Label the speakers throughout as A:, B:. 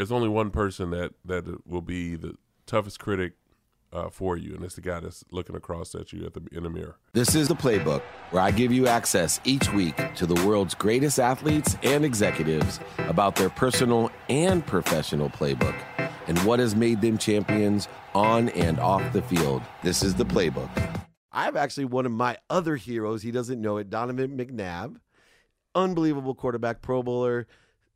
A: there's only one person that that will be the toughest critic uh, for you, and it's the guy that's looking across at you at the in the mirror.
B: This is the playbook where I give you access each week to the world's greatest athletes and executives about their personal and professional playbook and what has made them champions on and off the field. This is the playbook. I have actually one of my other heroes. He doesn't know it. Donovan McNabb, unbelievable quarterback, Pro Bowler,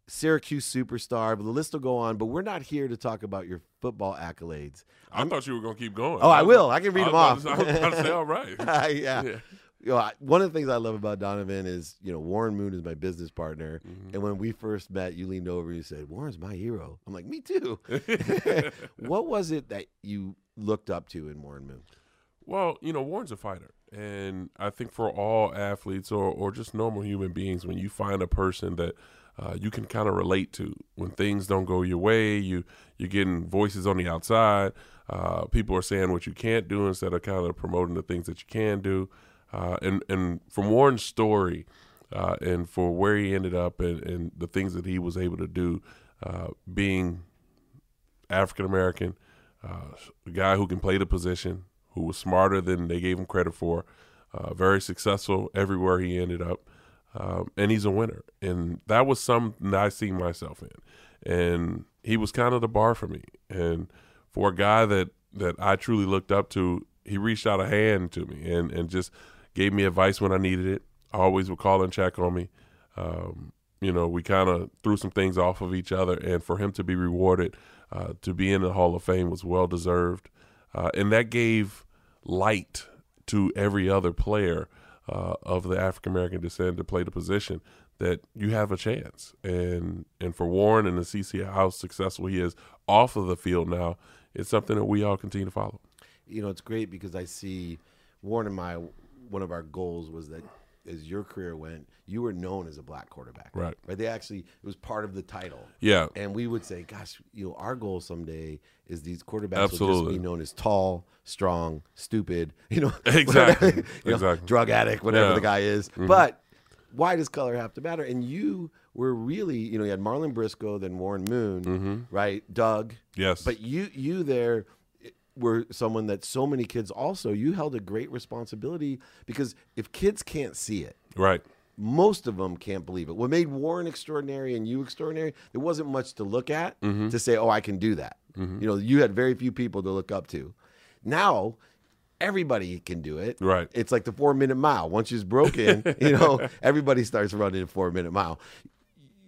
B: Syracuse superstar. But the list will go on. But we're not here to talk about your football accolades.
A: I
B: I'm-
A: thought you were going to keep going.
B: Oh, I will. I can read
A: I
B: them off.
A: to- I was about to say, all right.
B: yeah.
A: Yeah.
B: You know, I, one of the things I love about Donovan is, you know, Warren Moon is my business partner.
A: Mm-hmm.
B: And when we first met, you leaned over and you said, Warren's my hero. I'm like, me too. what was it that you looked up to in Warren Moon?
A: Well, you know, Warren's a fighter. And I think for all athletes or, or just normal human beings, when you find a person that uh, you can kind of relate to, when things don't go your way, you, you're getting voices on the outside. Uh, people are saying what you can't do instead of kind of promoting the things that you can do. Uh, and, and from Warren's story uh, and for where he ended up and, and the things that he was able to do, uh, being African American, uh, a guy who can play the position, who was smarter than they gave him credit for, very successful everywhere he ended up, um, and he's a winner. And that was something I see myself in, and he was kind of the bar for me. And for a guy that that I truly looked up to, he reached out a hand to me and and just gave me advice when I needed it. Always would call and check on me. Um, you know, we kind of threw some things off of each other, and for him to be rewarded uh, to be in the Hall of Fame was well deserved, uh, and that gave light to every other player uh, of the African American descent to play the position that you have a chance. And and for Warren and to see how successful he is off of the field now, it's something that we all continue to follow.
B: You know, it's great because I see Warren and my, one of our goals was that as your career went, you were known as a black quarterback.
A: Right.
B: Right. They actually, it was part of the title.
A: Yeah.
B: And we would say, gosh, you know, our goal someday is these quarterbacks will just be known as tall, strong, stupid, you know,
A: Exactly.
B: whatever, you know,
A: Exactly.
B: drug addict, whatever
A: Yeah.
B: the guy is. Mm-hmm. But why does color have to matter? And you were really, you know, you had Marlin Briscoe, then Warren Moon, mm-hmm. right? Doug.
A: Yes.
B: But you, you there were someone that so many kids also, you held a great responsibility because if kids can't see it,
A: Right.
B: most of them can't believe it. What made Warren extraordinary and you extraordinary, there wasn't much to look at
A: Mm-hmm.
B: to say, oh, I can do that. You know, you had very few people to look up to. Now, everybody can do it.
A: Right.
B: It's like the four minute mile. Once it's broken, you know, everybody starts running a four minute mile.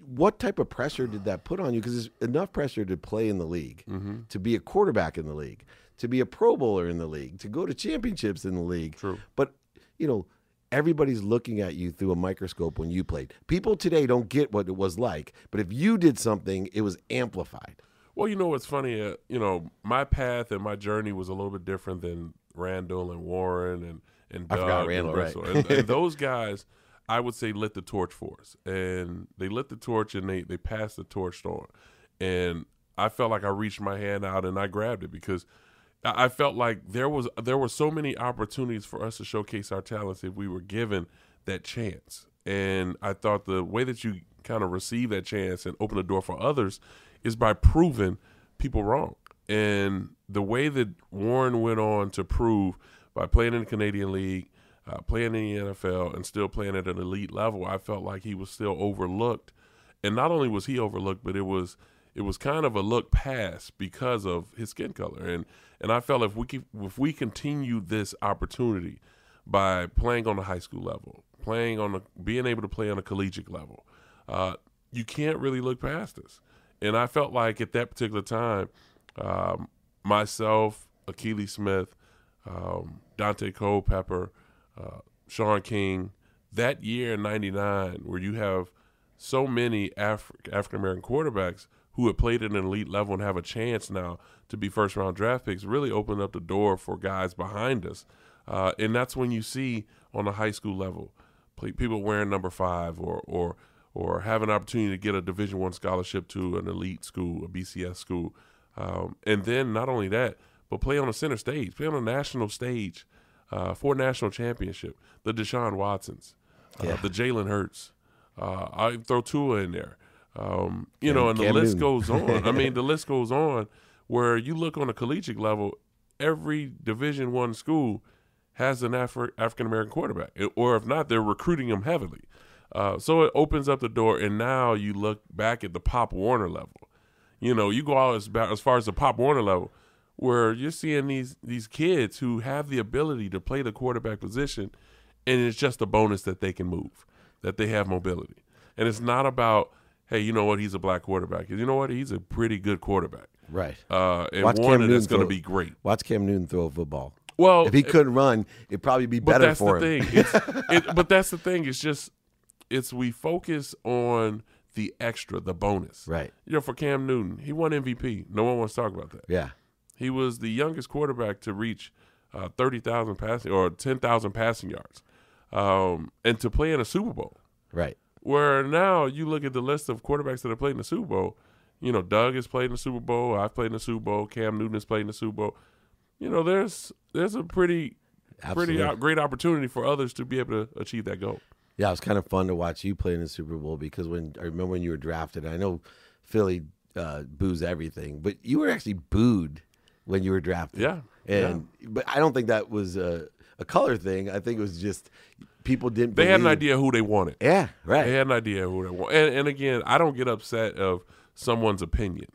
B: What type of pressure did that put on you? Because there's enough pressure to play in the league,
A: Mm-hmm.
B: to be a quarterback in the league, to be a Pro Bowler in the league, to go to championships in the league.
A: True.
B: But, you know, everybody's looking at you through a microscope when you played. People today don't get what it was like, but if you did something, it was amplified.
A: Well, you know what's funny? Uh, you know, my path and my journey was a little bit different than Randall and Warren and and
B: I
A: Doug
B: forgot
A: and
B: right.
A: And, and those guys, I would say, lit the torch for us, and they lit the torch and they they passed the torch on, and I felt like I reached my hand out and I grabbed it because. I felt like there was there were so many opportunities for us to showcase our talents if we were given that chance. And I thought the way that you kind of receive that chance and open the door for others is by proving people wrong. And the way that Warren went on to prove by playing in the Canadian League, uh, playing in the NFL, and still playing at an elite level, I felt like he was still overlooked. And not only was he overlooked, but it was it was kind of a look past because of his skin color. And and I felt if we keep, if we continue this opportunity by playing on the high school level, playing on the being able to play on a collegiate level, uh, you can't really look past us. And I felt like at that particular time, um, myself, Akili Smith, um, Daunte Culpepper, uh, Shaun King, that year in '99, where you have so many Af- African American quarterbacks who have played at an elite level and have a chance now to be first round draft picks, really opened up the door for guys behind us. Uh, and that's when you see on the high school level people wearing number five or or or have an opportunity to get a Division One scholarship to an elite school, a BCS school, um, and then not only that, but play on the center stage, play on a national stage uh, for a national championship. The Deshaun Watsons, uh,
B: Yeah.
A: the Jalen Hurts. Uh, I throw Tua in there. Um, you know, and the list goes on. I mean, the list goes on. Where you look on a collegiate level, every Division One school has an Afri- African American quarterback, or if not, they're recruiting them heavily. Uh, so it opens up the door, and now you look back at the Pop Warner level. You know, you go out as, as far as the Pop Warner level, where you're seeing these these kids who have the ability to play the quarterback position, and it's just a bonus that they can move, that they have mobility, and it's not about hey, you know what, he's a black quarterback. You know what, he's a pretty good quarterback,
B: Right.
A: uh, and
B: Watch Cam
A: one that's going to be great.
B: Watch Cam Newton throw a football.
A: Well,
B: If he couldn't run, it'd probably be
A: but
B: better
A: that's
B: for
A: the
B: him.
A: It, but that's the thing. It's just it's we focus on the extra, the bonus.
B: Right.
A: You know, for Cam Newton, he won MVP. No one wants to talk about that.
B: Yeah.
A: He was the youngest quarterback to reach uh, thirty thousand passing or ten thousand passing yards, um, and to play in a Super Bowl.
B: Right.
A: Where now you look at the list of quarterbacks that have played in the Super Bowl. You know, Doug has played in the Super Bowl. I've played in the Super Bowl. Cam Newton has played in the Super Bowl. You know, there's there's a pretty
B: Absolutely.
A: pretty great opportunity for others to be able to achieve that goal.
B: Yeah, it was kind of fun to watch you play in the Super Bowl because when I remember when you were drafted, I know Philly uh, boos everything, but you were actually booed when you were drafted.
A: Yeah,
B: and but I don't think that was a, a color thing. I think it was just people didn't.
A: They had an idea who they wanted.
B: Yeah, right.
A: They had an idea who they want. And, and again, I don't get upset of someone's opinion,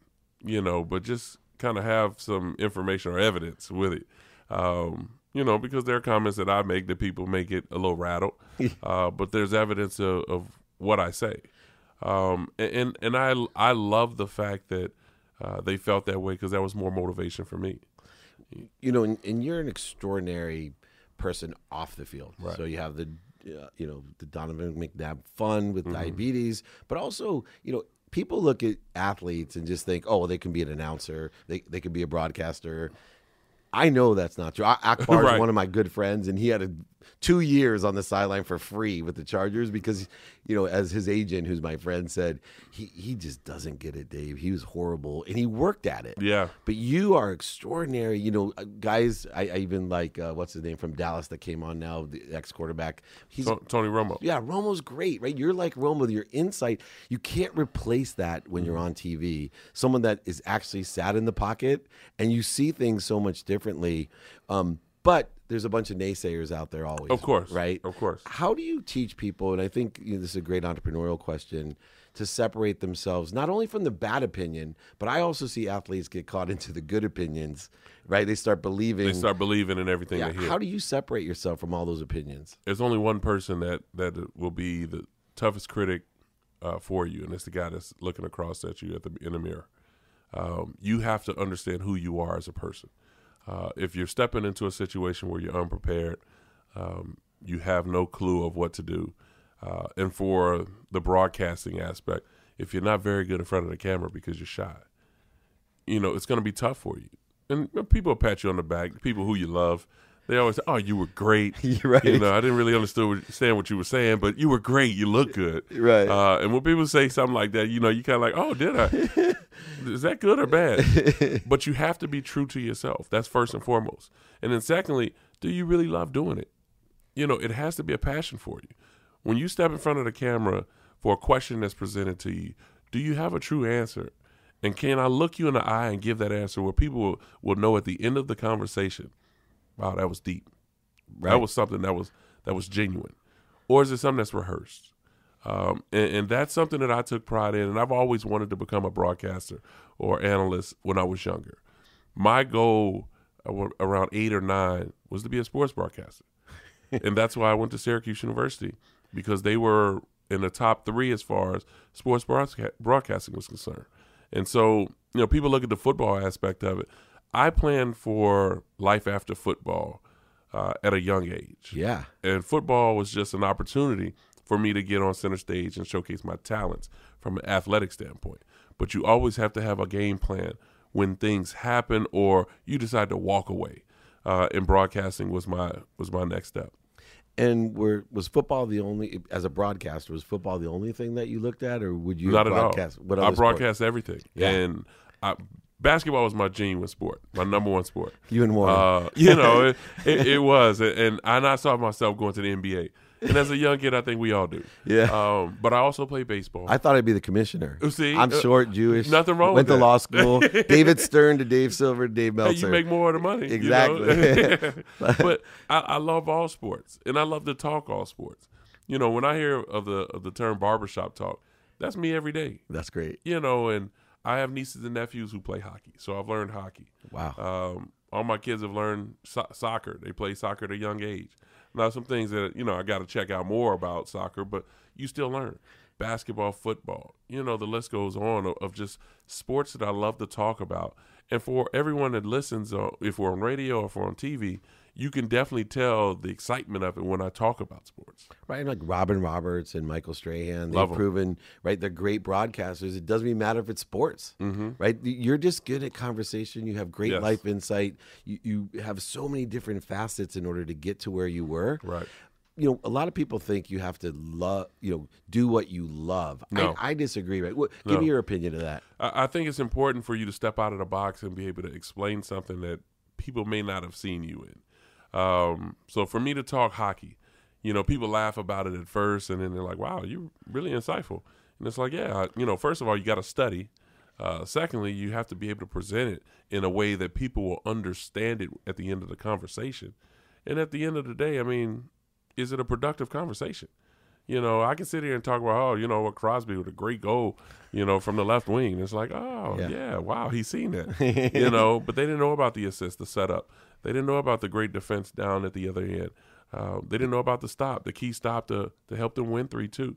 A: you know, but just kind of have some information or evidence with it. Um, you know, because there are comments that I make that people make get a little rattled, uh, but there's evidence of, of what I say. Um, and and I I love the fact that uh, they felt that way because that was more motivation for me.
B: you know, and, and you're an extraordinary person off the field.
A: Right.
B: So you have the, uh, you know, the Donovan McNabb fun
A: Mm-hmm.
B: with diabetes, but also, you know, people look at athletes and just think, oh, well, they can be an announcer, they they could be a broadcaster. I know that's not true. Akbar is one of my good friends, and he had a, two years on the sideline for free with the Chargers because, you know, as his agent, who's my friend, said, he he just doesn't get it, Dave. He was horrible, and he worked at it.
A: Yeah.
B: But you are extraordinary. You know, uh, guys. I, I even like uh, what's his name from Dallas that came on now, the ex quarterback. He's
A: To- Tony Romo.
B: yeah, Romo's great, right? You're like Romo. Your insight, you can't replace that when you're on TV. Someone that is actually sat in the pocket and you see things so much differently. Um, but there's a bunch of naysayers out there always.
A: Of course.
B: right?
A: Of course.
B: How do you teach people? And I think you know, this is a great entrepreneurial question to separate themselves not only from the bad opinion, but I also see athletes get caught into the good opinions. Right? They start believing.
A: They start believing in everything
B: yeah,
A: they hear.
B: how do you separate yourself from all those opinions?
A: there's only one person that that will be the toughest critic uh, for you, and it's the guy that's looking across at you at the in the mirror. Um, you have to understand who you are as a person. Uh, if you're stepping into a situation where you're unprepared, um, you have no clue of what to do, uh, and for the broadcasting aspect, if you're not very good in front of the camera because you're shy, you know it's going to be tough for you. And people pat you on the back, people who you love. They always say, "Oh, you were great."
B: Right.
A: You know, I didn't really understand what, understand what you were saying, but you were great. You look good.
B: Right.
A: Uh, and when people say something like that, you know, you kind of like, "Oh, did I? Is that good or bad?" but you have to be true to yourself. That's first and foremost. And then secondly, do you really love doing it? You know, it has to be a passion for you. When you step in front of the camera for a question that's presented to you, do you have a true answer? And can I look you in the eye and give that answer where people will, will know at the end of the conversation, wow, that was deep.
B: Right.
A: That was something that was that was genuine, or is it something that's rehearsed? Um, and, and that's something that I took pride in, and I've always wanted to become a broadcaster or analyst when I was younger. My goal around eight or nine was to be a sports broadcaster, and that's why I went to Syracuse University because they were in the top three as far as sports broadca- broadcasting was concerned. And so, you know, people look at the football aspect of it. I planned for life after football uh, at a young age.
B: Yeah.
A: And football was just an opportunity for me to get on center stage and showcase my talents from an athletic standpoint. But you always have to have a game plan when things happen or you decide to walk away. Uh, and broadcasting was my was my next step.
B: And were was football the only as a broadcaster was football the only thing that you looked at, or would you
A: Not at all. I
B: sport?
A: broadcast everything,
B: Yeah.
A: and I, basketball was my genuine sport, my number one sport.
B: You and Warren.
A: Uh, you know, it, it, it was, and and I saw myself going to the NBA. and as a young kid, I think we all do.
B: Yeah.
A: Um, but I also play baseball.
B: I thought I'd be the commissioner.
A: See?
B: I'm
A: Uh,
B: short, Jewish.
A: nothing wrong
B: Went to
A: that.
B: law school. David Stern to Dave Silver to Dave
A: Hey,
B: Meltzer.
A: you make more of the money. you
B: Exactly.
A: know? but I, I love all sports, and I love to talk all sports. You know, when I hear of the of the term barbershop talk, that's me every day.
B: That's great.
A: You know, and I have nieces and nephews who play hockey, so I've learned hockey.
B: Wow.
A: Um, all my kids have learned so- soccer. They play soccer at a young age. Now, some things that you know I got to check out more about soccer, but you still learn basketball, football. You know, the list goes on of, of just sports that I love to talk about. And for everyone that listens, uh, if we're on radio or if we're on TV, you can definitely tell the excitement of it when I talk about sports.
B: Right, like Robin Roberts and Michael Strahan, they've
A: 'em.
B: proven right they're great broadcasters. It doesn't even matter if it's sports, mm-hmm. right? You're just good at conversation. You have great
A: Yes.
B: life insight. You, you have so many different facets in order to get to where you were.
A: Right.
B: You know, a lot of people think you have to love, you know, do what you love.
A: No.
B: I, I disagree. Right? What, Give me your opinion of that.
A: I, I think it's important for you to step out of the box and be able to explain something that people may not have seen you in. Um, so for me to talk hockey, you know, people laugh about it at first, and then they're like, "Wow, you're really insightful." And it's like, yeah, you know, first of all, you got to study. Uh, secondly, you have to be able to present it in a way that people will understand it at the end of the conversation. And at the end of the day, I mean, is it a productive conversation? You know, I can sit here and talk about, oh, you know, what Crosby with a great goal, you know, from the left wing. It's like, oh,
B: Yeah.
A: yeah, wow, he's seen that, you know. But they didn't know about the assist, the setup. They didn't know about the great defense down at the other end. Uh, they didn't know about the stop, the key stop to to help them win three two.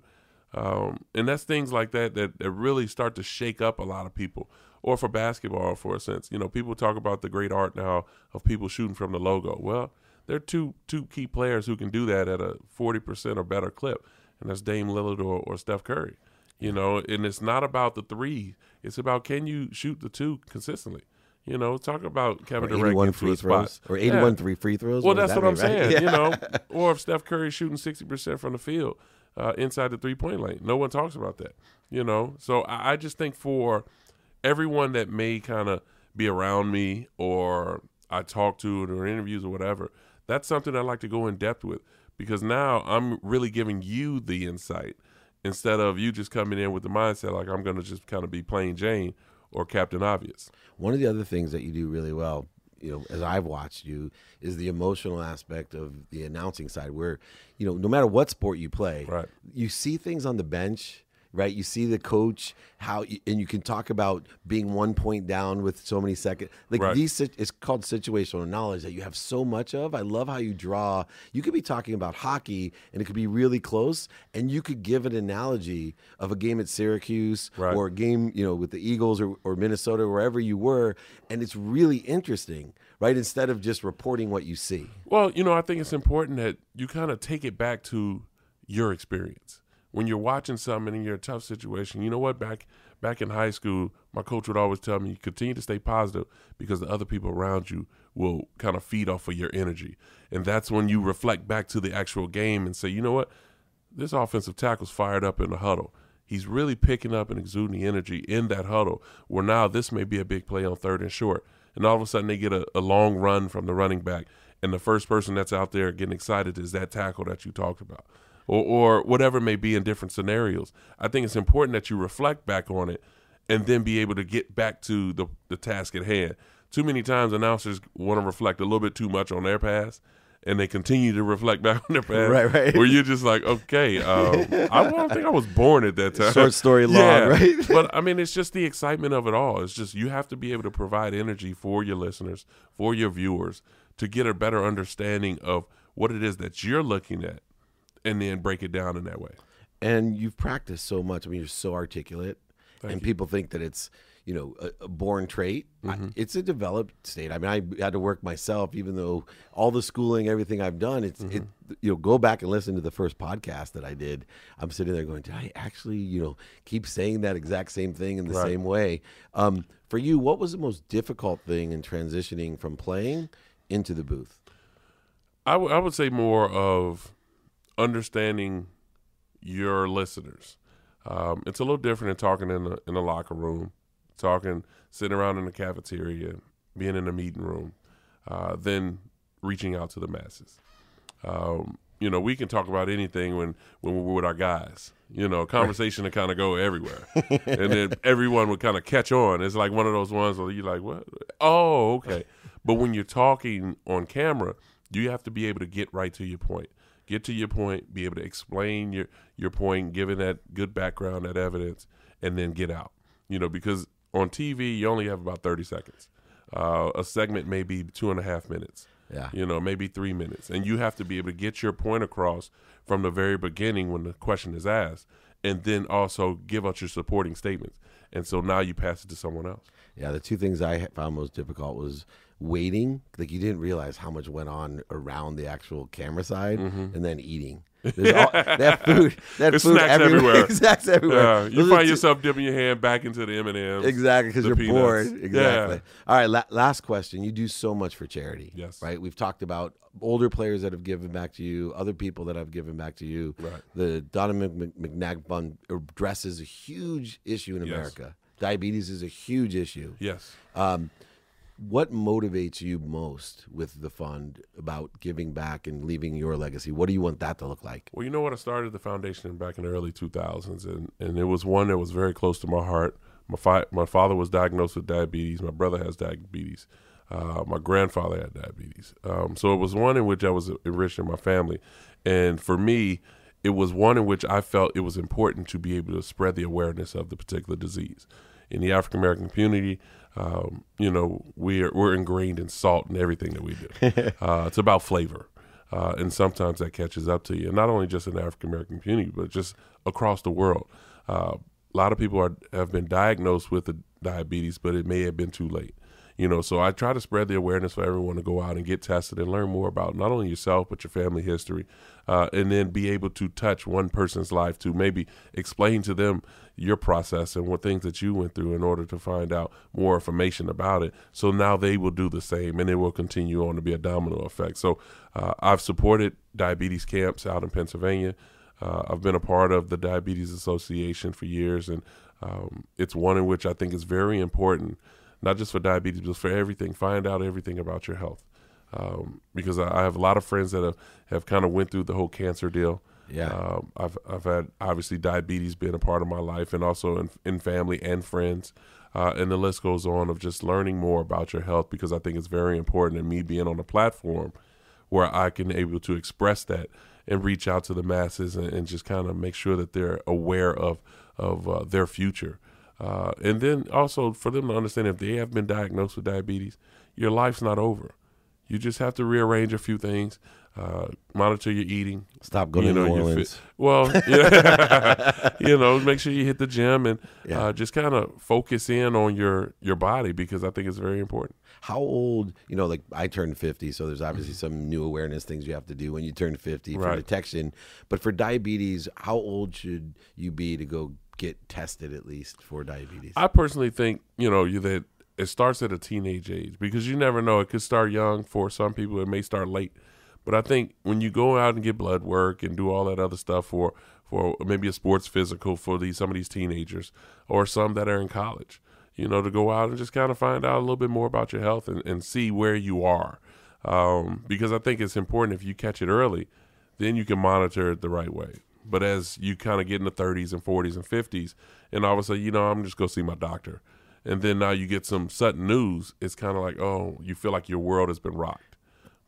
A: Um, and that's things like that, that that really start to shake up a lot of people. Or for basketball, for a sense, you know, people talk about the great art now of people shooting from the logo. Well, there are two two key players who can do that at a forty percent or better clip, and that's Dame Lillard or, or Steph Curry. You know, and it's not about the three; it's about can you shoot the two consistently. You know, talk about Kevin
B: Or
A: Durant
B: 81
A: getting
B: free
A: spot.
B: throws or
A: Yeah.
B: 81 three free throws.
A: Well,
B: does
A: that's
B: that
A: what I'm
B: right?
A: saying.
B: Yeah.
A: You know, or if Steph Curry's shooting sixty percent from the field uh, inside the three point lane, no one talks about that. You know, so I, I just think for everyone that may kind of be around me or I talk to or interviews or whatever, that's something I like to go in depth with because now I'm really giving you the insight instead of you just coming in with the mindset like I'm going to just kind of be plain Jane or Captain Obvious.
B: One of the other things that you do really well, you know, as I've watched you, is the emotional aspect of the announcing side, where, you know, no matter what sport you play,
A: Right.
B: you see things on the bench. Right, you see the coach how, and you can talk about being one point down with so many seconds. Like
A: Right.
B: these, it's called situational knowledge that you have so much of. I love how you draw. You could be talking about hockey, and it could be really close, and you could give an analogy of a game at Syracuse
A: Right.
B: or a game, you know, with the Eagles or, or Minnesota, wherever you were, and it's really interesting, right? Instead of just reporting what you see.
A: Well, you know, I think it's important that you kind of take it back to your experience. When you're watching something and you're in a tough situation, you know what? Back back in high school, my coach would always tell me, continue to stay positive because the other people around you will kind of feed off of your energy. And that's when you reflect back to the actual game and say, you know what? This offensive tackle's fired up in the huddle. He's really picking up and exuding the energy in that huddle where now this may be a big play on third and short. And all of a sudden they get a, a long run from the running back. And the first person that's out there getting excited is that tackle that you talked about. Or, or whatever it may be in different scenarios. I think it's important that you reflect back on it and then be able to get back to the, the task at hand. Too many times announcers want to reflect a little bit too much on their past and they continue to reflect back on their past.
B: Right, right.
A: Where you're just like, okay, um, I don't think I was born at that time.
B: Short story long,
A: Yeah,
B: right?
A: but I mean, it's just the excitement of it all. It's just you have to be able to provide energy for your listeners, for your viewers, to get a better understanding of what it is that you're looking at, and then break it down in that way.
B: And you've practiced so much. I mean, you're so articulate, and
A: you.
B: people think that it's, you know, a, a born trait. I, it's a developed state. I mean, I had to work myself, even though all the schooling, everything I've done, it's it. You know, go back and listen to the first podcast that I did. I'm sitting there going, did I actually, you know, keep saying that exact same thing in the
A: Right.
B: same way? Um, for you, what was the most difficult thing in transitioning from playing into the booth?
A: I, w- I would say more of understanding your listeners. Um, it's a little different than talking in a, in a locker room, talking, sitting around in the cafeteria, being in a meeting room, uh, than reaching out to the masses. Um, you know, we can talk about anything when when we're with our guys. You know, conversation to kind of go everywhere, and then everyone would kind of catch on. It's like one of those ones where you're like, "What? Oh, okay." But when you're talking on camera, you have to be able to get right to your point. Get to your point, be able to explain your your point, given that good background, that evidence, and then get out. You know, because on TV you only have about thirty seconds. Uh, a segment may be two and a half minutes.
B: Yeah.
A: You know, maybe three minutes. And you have to be able to get your point across from the very beginning when the question is asked, and then also give out your supporting statements. And so now you pass it to someone else.
B: Yeah, the two things I found most difficult was waiting. Like you didn't realize how much went on around the actual camera side,
A: Mm-hmm.
B: and then eating. All, that food, that
A: There's
B: food
A: snacks
B: everywhere.
A: everywhere.
B: snacks everywhere.
A: Yeah, you
B: Those
A: find
B: two-
A: yourself dipping your hand back into the M and M's.
B: Exactly, because you're
A: peanuts.
B: bored.
A: Yeah.
B: Exactly. All right, la- last question. You do so much for charity.
A: Yes.
B: Right? We've talked about older players that have given back to you, other people that have given back to you.
A: Right.
B: The Donovan Mc- McNabb Fund addresses a huge issue in
A: Yes.
B: America. Diabetes is a huge issue.
A: Yes.
B: What motivates you most with the fund about giving back and leaving your legacy? What do you want that to look like?
A: Well, you know what? I started the foundation back in the early 2000s, and, and it was one that was very close to my heart. My, fi- my father was diagnosed with diabetes. My brother has diabetes. Uh, my grandfather had diabetes. Um, so it was one in which I was enriching my family. And for me, it was one in which I felt it was important to be able to spread the awareness of the particular disease. In the African American community, um, you know, we're, we're ingrained in salt and everything that we do. uh, it's about flavor. Uh, and sometimes that catches up to you, and not only just in the African American community, but just across the world. Uh, a lot of people are, have been diagnosed with diabetes, but it may have been too late. You know, so I try to spread the awareness for everyone to go out and get tested and learn more about not only yourself but your family history, uh, and then be able to touch one person's life to maybe explain to them your process and what things that you went through in order to find out more information about it. So now they will do the same, and it will continue on to be a domino effect. So uh, I've supported diabetes camps out in Pennsylvania. Uh, I've been a part of the Diabetes Association for years, and um, it's one in which I think is very important, not just for diabetes, but for everything. Find out everything about your health, um, because I, I have a lot of friends that have, have kind of went through the whole cancer deal.
B: Yeah.
A: Um, I've I've had obviously diabetes being a part of my life, and also in, in family and friends, uh, and the list goes on of just learning more about your health because I think it's very important. And me being on a platform where I can able to express that and reach out to the masses and, and just kind of make sure that they're aware of of uh, their future. Uh, and then also for them to understand if they have been diagnosed with diabetes, your life's not over. You just have to rearrange a few things, uh, monitor your eating.
B: Stop going
A: you
B: to New Orleans.
A: fit- Well, yeah, you know, make sure you hit the gym and
B: Yeah.
A: uh, just kind of focus in on your your body because I think it's very important.
B: How old, you know, like I turned 50, so there's
A: Mm-hmm.
B: obviously some new awareness things you have to do when you turn 50 for
A: Right.
B: detection. But for diabetes, how old should you be to go get tested at least for diabetes?
A: I personally think you know you that it starts at a teenage age because you never know. It could start young for some people. It may start late, but I think when you go out and get blood work and do all that other stuff for for maybe a sports physical for these some of these teenagers or some that are in college, you know, to go out and just kind of find out a little bit more about your health and, and see where you are, um, because I think it's important if you catch it early, then you can monitor it the right way. But as you kind of get in the 30s and 40s and 50s, and all of a sudden, you know, I'm just go see my doctor, and then now you get some sudden news. It's kind of like, oh, you feel like your world has been rocked,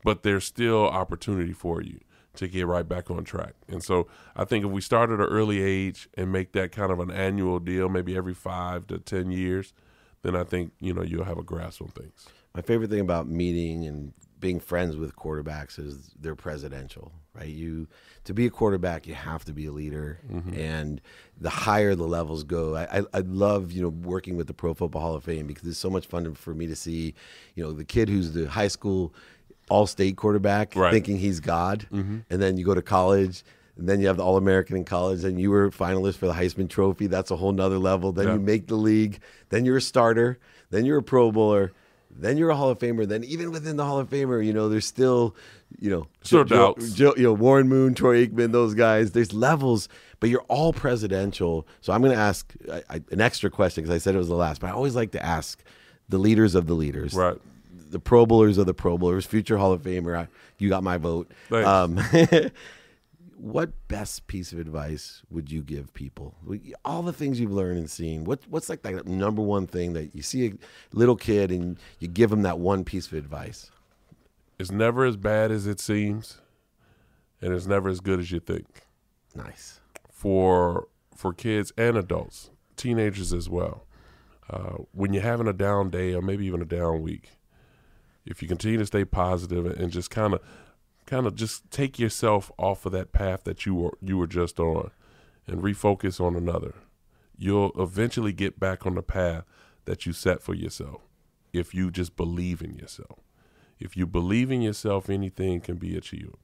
A: but there's still opportunity for you to get right back on track. And so I think if we start at an early age and make that kind of an annual deal, maybe every five to ten years, then I think you know you'll have a grasp on things.
B: My favorite thing about meeting and being friends with quarterbacks is they're presidential, right? You to be a quarterback, you have to be a leader, mm-hmm. and the higher the levels go, I, I I love you know working with the Pro Football Hall of Fame because it's so much fun for me to see, you know, the kid who's the high school all-state quarterback
A: Right.
B: thinking he's God, mm-hmm. and then you go to college. And then you have the All American in college, and you were a finalist for the Heisman Trophy. That's a whole nother level. Then
A: Yeah.
B: you make the league. Then you're a starter. Then you're a Pro Bowler then you're a Hall of Famer. Then even within the Hall of Famer, you know, there's still, you know,
A: Still
B: Joe-
A: doubts.
B: Joe- you know, Warren Moon, Troy Aikman, those guys. There's levels, but you're all presidential. So I'm going to ask I, I, an extra question because I said it was the last, but I always like to ask the leaders of the leaders,
A: Right.
B: The Pro Bowlers of the Pro Bowlers, future Hall of Famer. I, you got my vote. What best piece of advice would you give people? All the things you've learned and seen. What what's like that number one thing that you see a little kid and you give them that one piece of advice?
A: It's never as bad as it seems, and it's never as good as you think.
B: Nice
A: for for kids and adults, teenagers as well. Uh, when you're having a down day or maybe even a down week, if you continue to stay positive and just kind of kind of just take yourself off of that path that you were you were just on and refocus on another. You'll eventually get back on the path that you set for yourself if you just believe in yourself. If you believe in yourself anything can be achieved